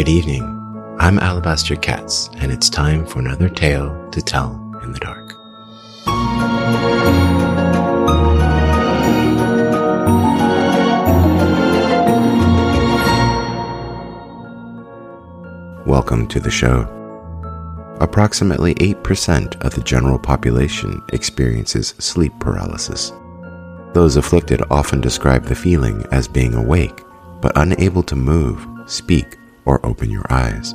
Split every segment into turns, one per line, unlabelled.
Good evening. I'm Alabaster Katz, and it's time for another tale to tell in the dark. Welcome to the show. Approximately 8% of the general population experiences sleep paralysis. Those afflicted often describe the feeling as being awake, but unable to move, speak, or open your eyes.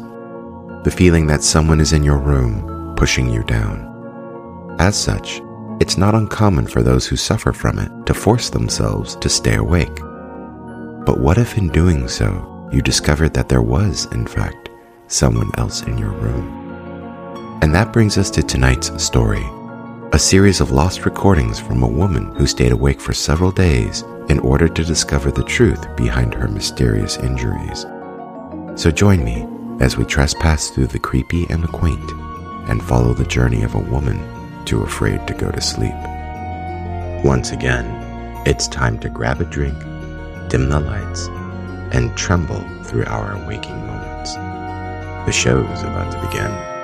The feeling that someone is in your room, pushing you down. As such, it's not uncommon for those who suffer from it to force themselves to stay awake. But what if in doing so, you discovered that there was, in fact, someone else in your room? And that brings us to tonight's story a series of lost recordings from a woman who stayed awake for several days in order to discover the truth behind her mysterious injuries. So join me as we trespass through the creepy and the quaint and follow the journey of a woman too afraid to go to sleep. Once again, it's time to grab a drink, dim the lights, and tremble through our waking moments. The show is about to begin.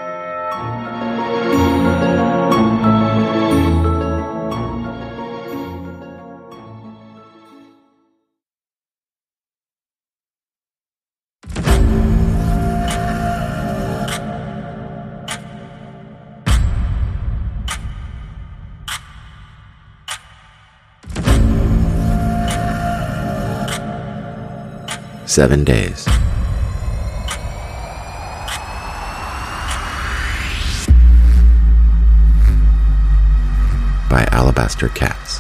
Seven days. By Alabaster Katz.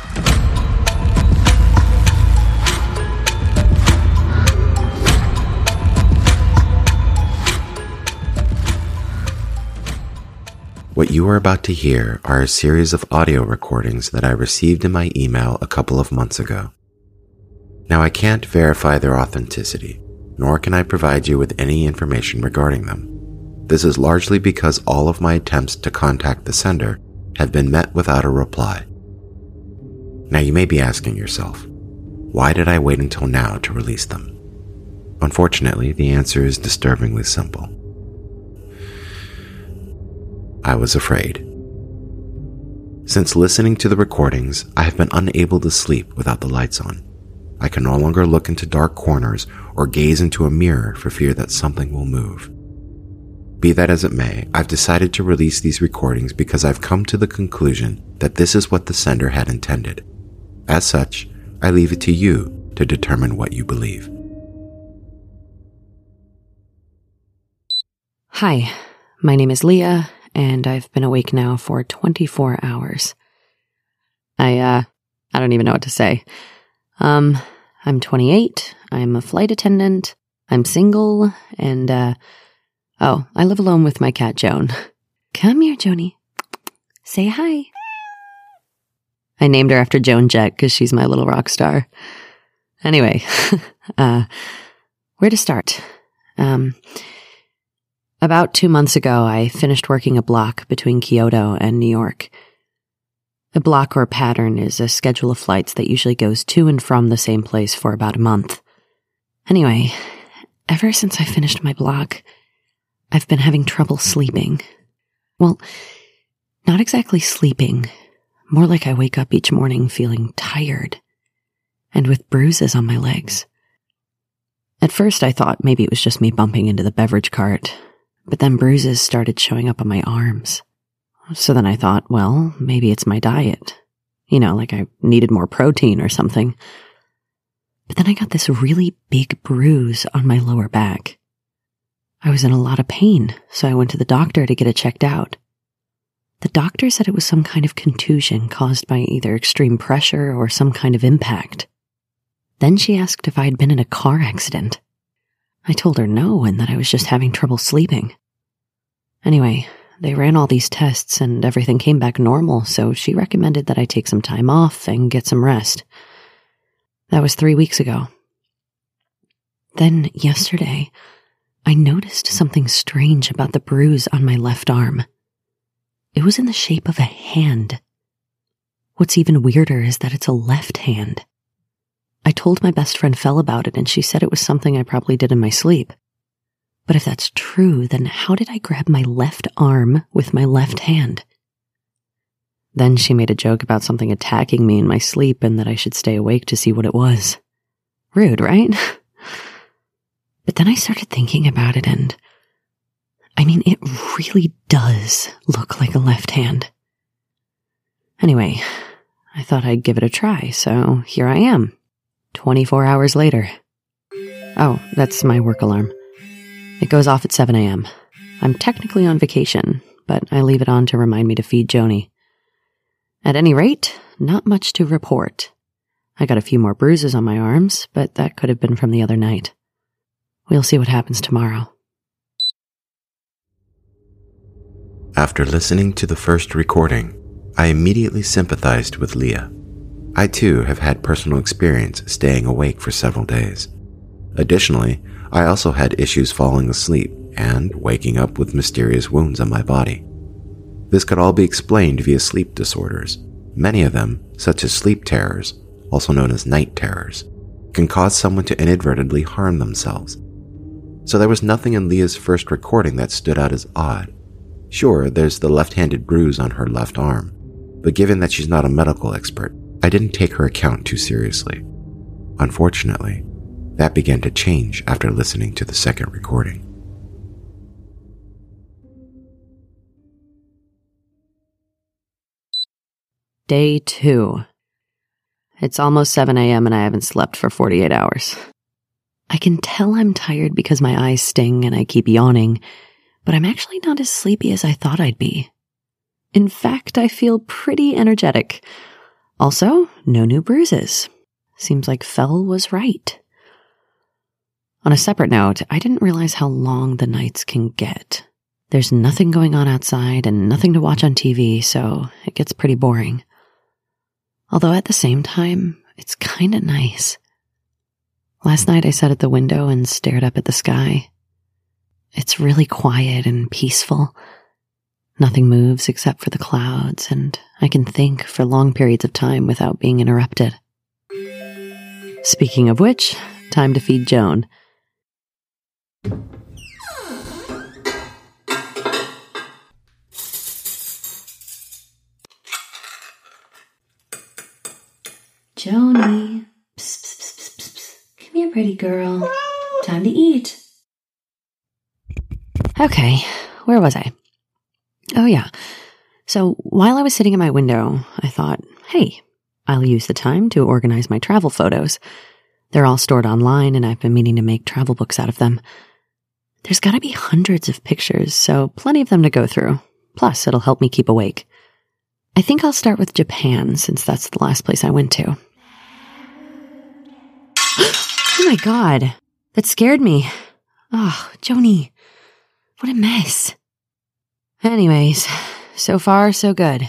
What you are about to hear are a series of audio recordings that I received in my email a couple of months ago. Now, I can't verify their authenticity, nor can I provide you with any information regarding them. This is largely because all of my attempts to contact the sender have been met without a reply. Now, you may be asking yourself, why did I wait until now to release them? Unfortunately, the answer is disturbingly simple. I was afraid. Since listening to the recordings, I have been unable to sleep without the lights on. I can no longer look into dark corners or gaze into a mirror for fear that something will move. Be that as it may, I've decided to release these recordings because I've come to the conclusion that this is what the sender had intended. As such, I leave it to you to determine what you believe.
Hi, my name is Leah, and I've been awake now for 24 hours. I, uh, I don't even know what to say. Um, I'm 28. I'm a flight attendant. I'm single. And, uh, oh, I live alone with my cat, Joan. Come here, Joni. Say hi. I named her after Joan Jett because she's my little rock star. Anyway, uh, where to start? Um, about two months ago, I finished working a block between Kyoto and New York. A block or pattern is a schedule of flights that usually goes to and from the same place for about a month. Anyway, ever since I finished my block, I've been having trouble sleeping. Well, not exactly sleeping, more like I wake up each morning feeling tired and with bruises on my legs. At first, I thought maybe it was just me bumping into the beverage cart, but then bruises started showing up on my arms. So then I thought, well, maybe it's my diet. You know, like I needed more protein or something. But then I got this really big bruise on my lower back. I was in a lot of pain, so I went to the doctor to get it checked out. The doctor said it was some kind of contusion caused by either extreme pressure or some kind of impact. Then she asked if I had been in a car accident. I told her no and that I was just having trouble sleeping. Anyway, they ran all these tests and everything came back normal, so she recommended that I take some time off and get some rest. That was three weeks ago. Then, yesterday, I noticed something strange about the bruise on my left arm. It was in the shape of a hand. What's even weirder is that it's a left hand. I told my best friend Fel about it, and she said it was something I probably did in my sleep. But if that's true, then how did I grab my left arm with my left hand? Then she made a joke about something attacking me in my sleep and that I should stay awake to see what it was. Rude, right? But then I started thinking about it and I mean, it really does look like a left hand. Anyway, I thought I'd give it a try, so here I am, 24 hours later. Oh, that's my work alarm. It goes off at 7 a.m. I'm technically on vacation, but I leave it on to remind me to feed Joni. At any rate, not much to report. I got a few more bruises on my arms, but that could have been from the other night. We'll see what happens tomorrow.
After listening to the first recording, I immediately sympathized with Leah. I too have had personal experience staying awake for several days. Additionally, I also had issues falling asleep and waking up with mysterious wounds on my body. This could all be explained via sleep disorders. Many of them, such as sleep terrors, also known as night terrors, can cause someone to inadvertently harm themselves. So there was nothing in Leah's first recording that stood out as odd. Sure, there's the left handed bruise on her left arm, but given that she's not a medical expert, I didn't take her account too seriously. Unfortunately, that began to change after listening to the second recording.
Day two. It's almost 7 a.m. and I haven't slept for 48 hours. I can tell I'm tired because my eyes sting and I keep yawning, but I'm actually not as sleepy as I thought I'd be. In fact, I feel pretty energetic. Also, no new bruises. Seems like Fel was right. On a separate note, I didn't realize how long the nights can get. There's nothing going on outside and nothing to watch on TV, so it gets pretty boring. Although at the same time, it's kinda nice. Last night I sat at the window and stared up at the sky. It's really quiet and peaceful. Nothing moves except for the clouds, and I can think for long periods of time without being interrupted. Speaking of which, time to feed Joan. Joni. Psst, psst, psst, psst. Come here, pretty girl. Time to eat. Okay, where was I? Oh, yeah. So while I was sitting in my window, I thought, hey, I'll use the time to organize my travel photos. They're all stored online, and I've been meaning to make travel books out of them. There's gotta be hundreds of pictures, so plenty of them to go through. Plus, it'll help me keep awake. I think I'll start with Japan, since that's the last place I went to. oh my god, that scared me. Oh, Joni, what a mess. Anyways, so far, so good.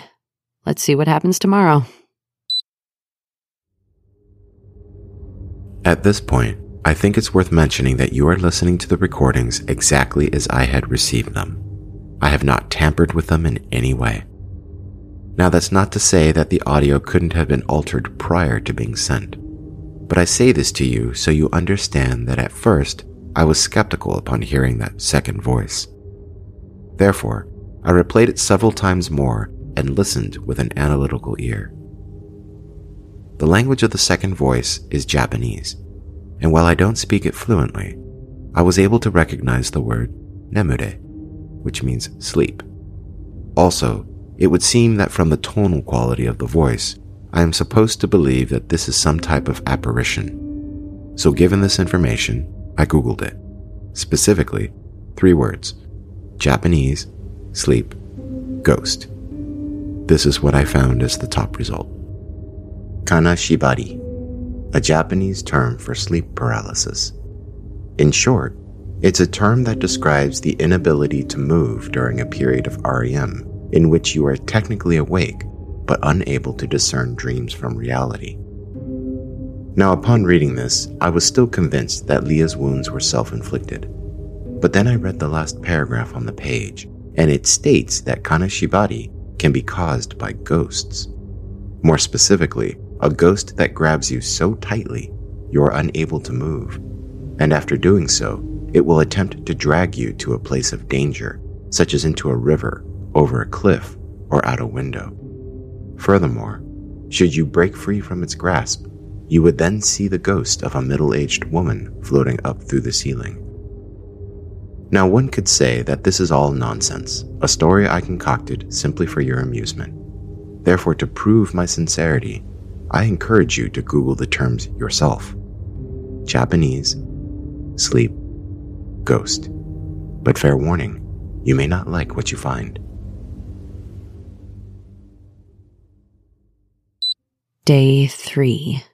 Let's see what happens tomorrow.
At this point, I think it's worth mentioning that you are listening to the recordings exactly as I had received them. I have not tampered with them in any way. Now, that's not to say that the audio couldn't have been altered prior to being sent, but I say this to you so you understand that at first I was skeptical upon hearing that second voice. Therefore, I replayed it several times more and listened with an analytical ear. The language of the second voice is Japanese, and while I don't speak it fluently, I was able to recognize the word nemure, which means sleep. Also, it would seem that from the tonal quality of the voice, I am supposed to believe that this is some type of apparition. So, given this information, I Googled it. Specifically, three words Japanese, sleep, ghost. This is what I found as the top result. Kanashibari, a Japanese term for sleep paralysis. In short, it's a term that describes the inability to move during a period of REM in which you are technically awake but unable to discern dreams from reality. Now, upon reading this, I was still convinced that Leah's wounds were self inflicted. But then I read the last paragraph on the page, and it states that kanashibari can be caused by ghosts. More specifically, a ghost that grabs you so tightly you are unable to move, and after doing so, it will attempt to drag you to a place of danger, such as into a river, over a cliff, or out a window. Furthermore, should you break free from its grasp, you would then see the ghost of a middle aged woman floating up through the ceiling. Now, one could say that this is all nonsense, a story I concocted simply for your amusement. Therefore, to prove my sincerity, I encourage you to Google the terms yourself Japanese, sleep, ghost. But fair warning, you may not like what you find.
Day three.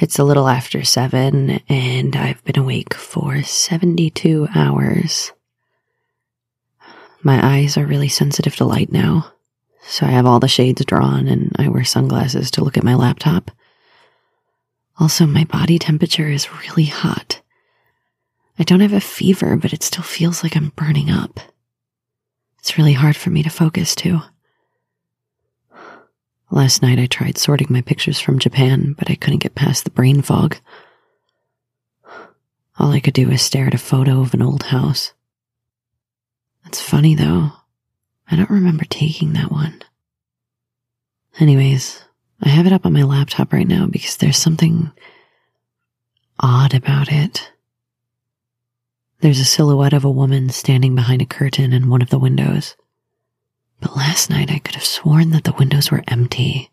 It's a little after seven, and I've been awake for 72 hours. My eyes are really sensitive to light now, so I have all the shades drawn and I wear sunglasses to look at my laptop. Also, my body temperature is really hot. I don't have a fever, but it still feels like I'm burning up. It's really hard for me to focus, too. Last night I tried sorting my pictures from Japan, but I couldn't get past the brain fog. All I could do was stare at a photo of an old house. That's funny though. I don't remember taking that one. Anyways, I have it up on my laptop right now because there's something odd about it. There's a silhouette of a woman standing behind a curtain in one of the windows. But last night I could have sworn that the windows were empty.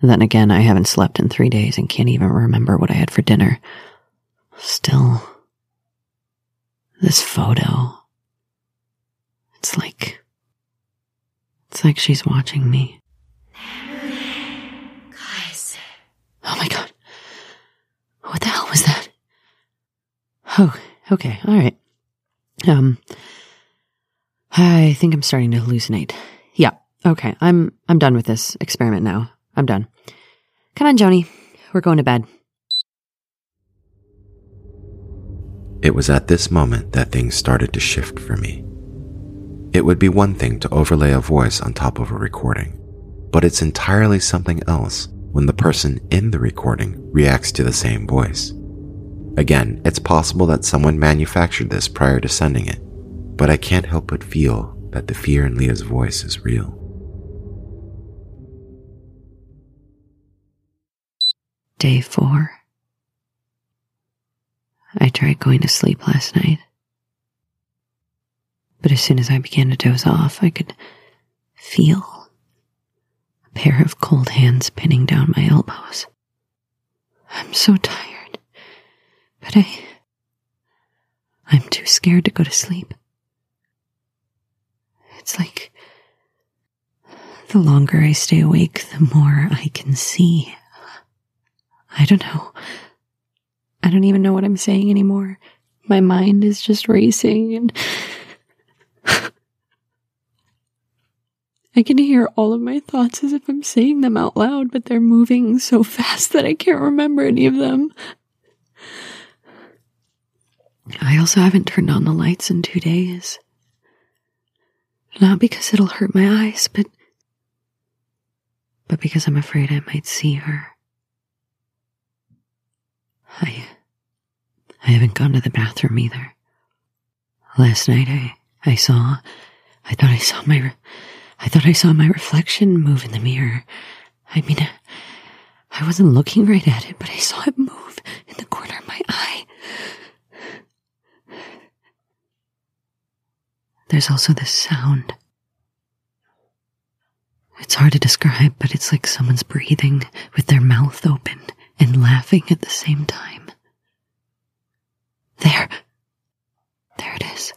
And then again, I haven't slept in three days and can't even remember what I had for dinner. Still, this photo. It's like. It's like she's watching me. Oh my god. What the hell was that? Oh, okay, alright. Um, I think I'm starting to hallucinate. Yeah. Okay. I'm I'm done with this experiment now. I'm done. Come on, Joni. We're going to bed.
It was at this moment that things started to shift for me. It would be one thing to overlay a voice on top of a recording, but it's entirely something else when the person in the recording reacts to the same voice. Again, it's possible that someone manufactured this prior to sending it, but I can't help but feel that the fear in Leah's voice is real.
Day four. I tried going to sleep last night. But as soon as I began to doze off, I could feel a pair of cold hands pinning down my elbows. I'm so tired, but I. I'm too scared to go to sleep. It's like the longer I stay awake, the more I can see. I don't know. I don't even know what I'm saying anymore. My mind is just racing and I can hear all of my thoughts as if I'm saying them out loud, but they're moving so fast that I can't remember any of them. I also haven't turned on the lights in two days. Not because it'll hurt my eyes, but but because I'm afraid I might see her. I I haven't gone to the bathroom either. Last night I I saw I thought I saw my I thought I saw my reflection move in the mirror. I mean uh, I wasn't looking right at it, but I saw it move in the corner of my eye. There's also this sound. It's hard to describe, but it's like someone's breathing with their mouth open and laughing at the same time. There. There it is.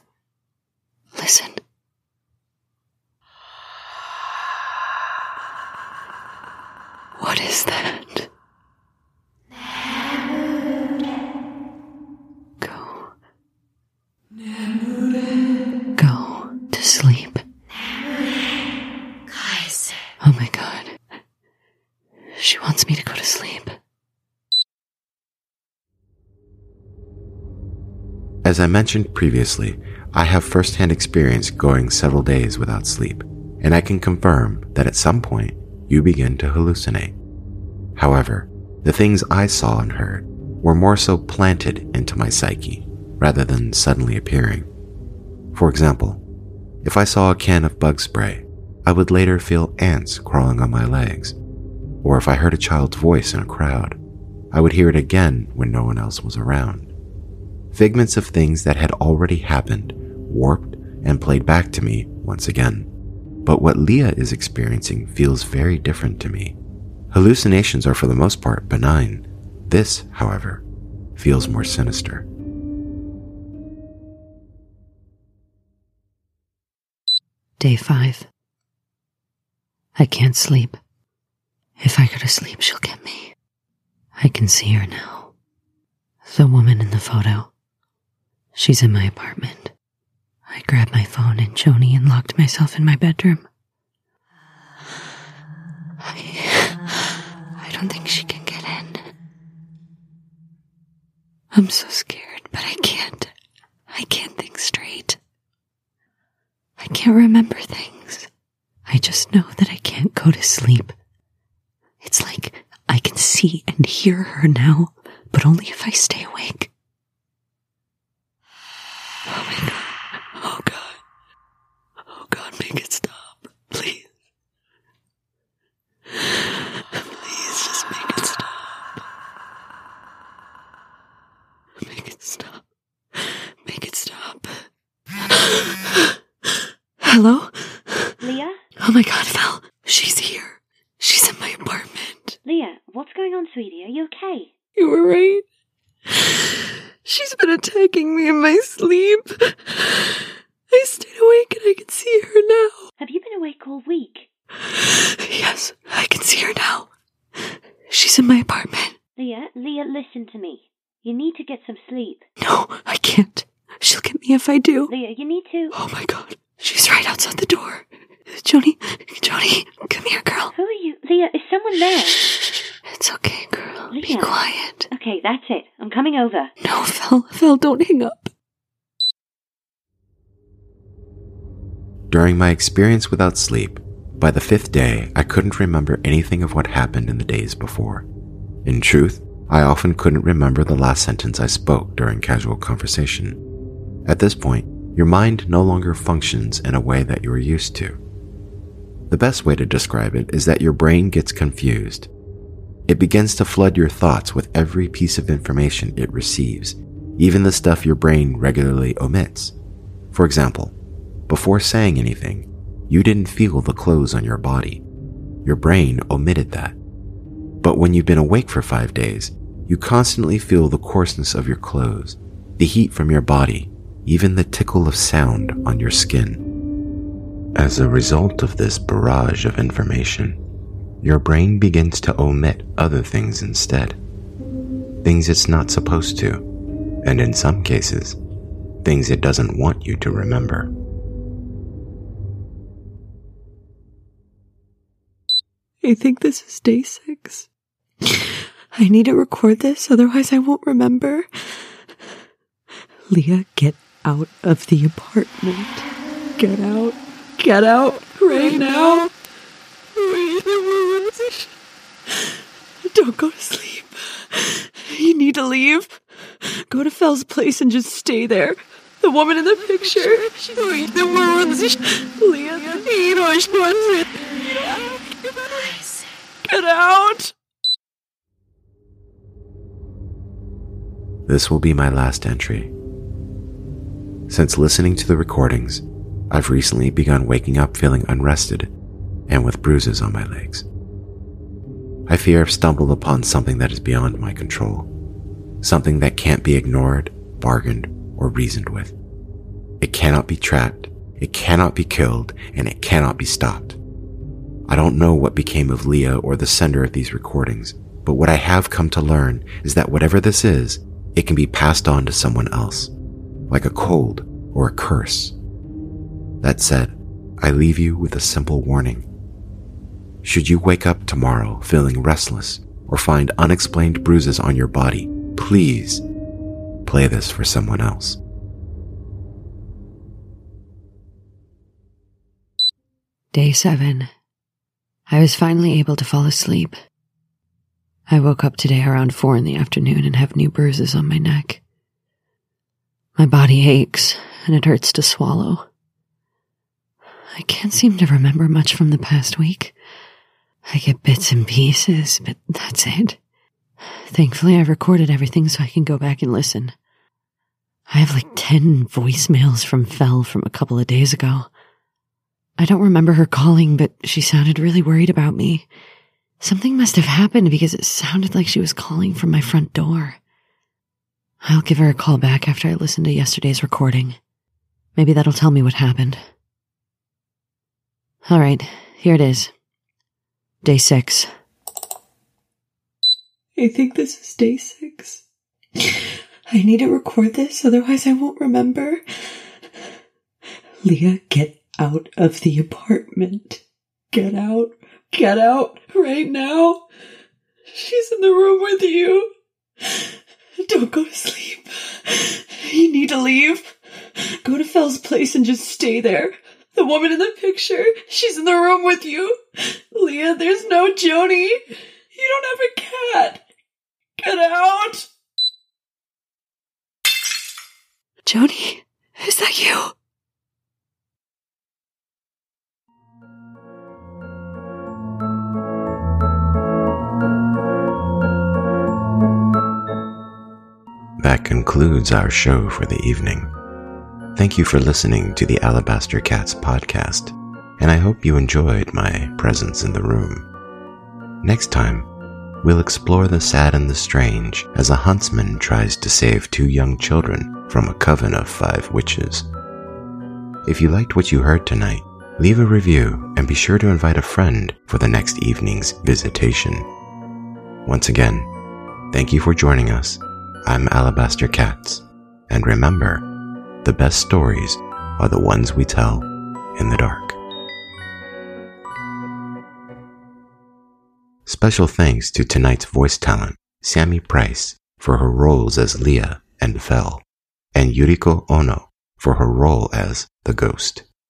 Listen. What is that? Go. Go to sleep. Oh my god. She wants me to go to sleep.
As I mentioned previously, I have firsthand experience going several days without sleep, and I can confirm that at some point you begin to hallucinate. However, the things I saw and heard were more so planted into my psyche rather than suddenly appearing. For example, if I saw a can of bug spray, I would later feel ants crawling on my legs. Or if I heard a child's voice in a crowd, I would hear it again when no one else was around. Figments of things that had already happened, warped, and played back to me once again. But what Leah is experiencing feels very different to me. Hallucinations are for the most part benign. This, however, feels more sinister.
Day 5. I can't sleep. If I go to sleep, she'll get me. I can see her now. The woman in the photo. She's in my apartment. I grabbed my phone and Joni and locked myself in my bedroom. I, I don't think she can get in. I'm so scared, but I can't. I can't think straight. I can't remember things. I just know that I can't go to sleep. It's like I can see and hear her now, but only if I stay awake. Oh my god. Oh god. Make it stop. Please. Please just make it stop. Make it stop. Make it stop. Hello?
Leah?
Oh my god, Val. She's here. She's in my apartment.
Leah, what's going on, sweetie? Are you okay?
You were right. She's been attacking me in my sleep. I awake and I can see her now.
Have you been awake all week?
Yes, I can see her now. She's in my apartment.
Leah, Leah, listen to me. You need to get some sleep.
No, I can't. She'll get me if I do.
Leah, you need to.
Oh my god. She's right outside the door. Joni, Joni, come here, girl.
Who are you? Leah, is someone there?
It's okay, girl. Be quiet.
Okay, that's it. I'm coming over.
No, Phil, Phil, don't hang up.
During my experience without sleep, by the fifth day, I couldn't remember anything of what happened in the days before. In truth, I often couldn't remember the last sentence I spoke during casual conversation. At this point, your mind no longer functions in a way that you are used to. The best way to describe it is that your brain gets confused. It begins to flood your thoughts with every piece of information it receives, even the stuff your brain regularly omits. For example, before saying anything, you didn't feel the clothes on your body. Your brain omitted that. But when you've been awake for five days, you constantly feel the coarseness of your clothes, the heat from your body, even the tickle of sound on your skin. As a result of this barrage of information, your brain begins to omit other things instead. Things it's not supposed to, and in some cases, things it doesn't want you to remember.
I think this is day six. I need to record this, otherwise, I won't remember. Leah, get out of the apartment. Get out. Get out right now. Don't go to sleep. You need to leave. Go to Fel's place and just stay there. The woman in the picture. Leah. Get out.
This will be my last entry. Since listening to the recordings, I've recently begun waking up feeling unrested and with bruises on my legs. I fear I've stumbled upon something that is beyond my control, something that can't be ignored, bargained, or reasoned with. It cannot be trapped, it cannot be killed, and it cannot be stopped. I don't know what became of Leah or the sender of these recordings, but what I have come to learn is that whatever this is, it can be passed on to someone else, like a cold or a curse. That said, I leave you with a simple warning. Should you wake up tomorrow feeling restless or find unexplained bruises on your body, please play this for someone else.
Day seven. I was finally able to fall asleep. I woke up today around four in the afternoon and have new bruises on my neck. My body aches and it hurts to swallow. I can't seem to remember much from the past week. I get bits and pieces, but that's it. Thankfully, I've recorded everything so I can go back and listen. I have like 10 voicemails from Fel from a couple of days ago. I don't remember her calling, but she sounded really worried about me. Something must have happened because it sounded like she was calling from my front door. I'll give her a call back after I listen to yesterday's recording. Maybe that'll tell me what happened. All right, here it is. Day six.
I think this is day six. I need to record this, otherwise I won't remember. Leah, get out of the apartment. Get out. Get out right now. She's in the room with you. Don't go to sleep. You need to leave. Go to Fel's place and just stay there. The woman in the picture, she's in the room with you. Leah, there's no Joni. You don't have a cat. Get out.
Joni, is that you?
That concludes our show for the evening. Thank you for listening to the Alabaster Katz podcast, and I hope you enjoyed my presence in the room. Next time, we'll explore the sad and the strange as a huntsman tries to save two young children from a coven of five witches. If you liked what you heard tonight, leave a review and be sure to invite a friend for the next evening's visitation. Once again, thank you for joining us. I'm Alabaster Katz, and remember, the best stories are the ones we tell in the dark. Special thanks to tonight's voice talent, Sammy Price, for her roles as Leah and Fel, and Yuriko Ono for her role as the ghost.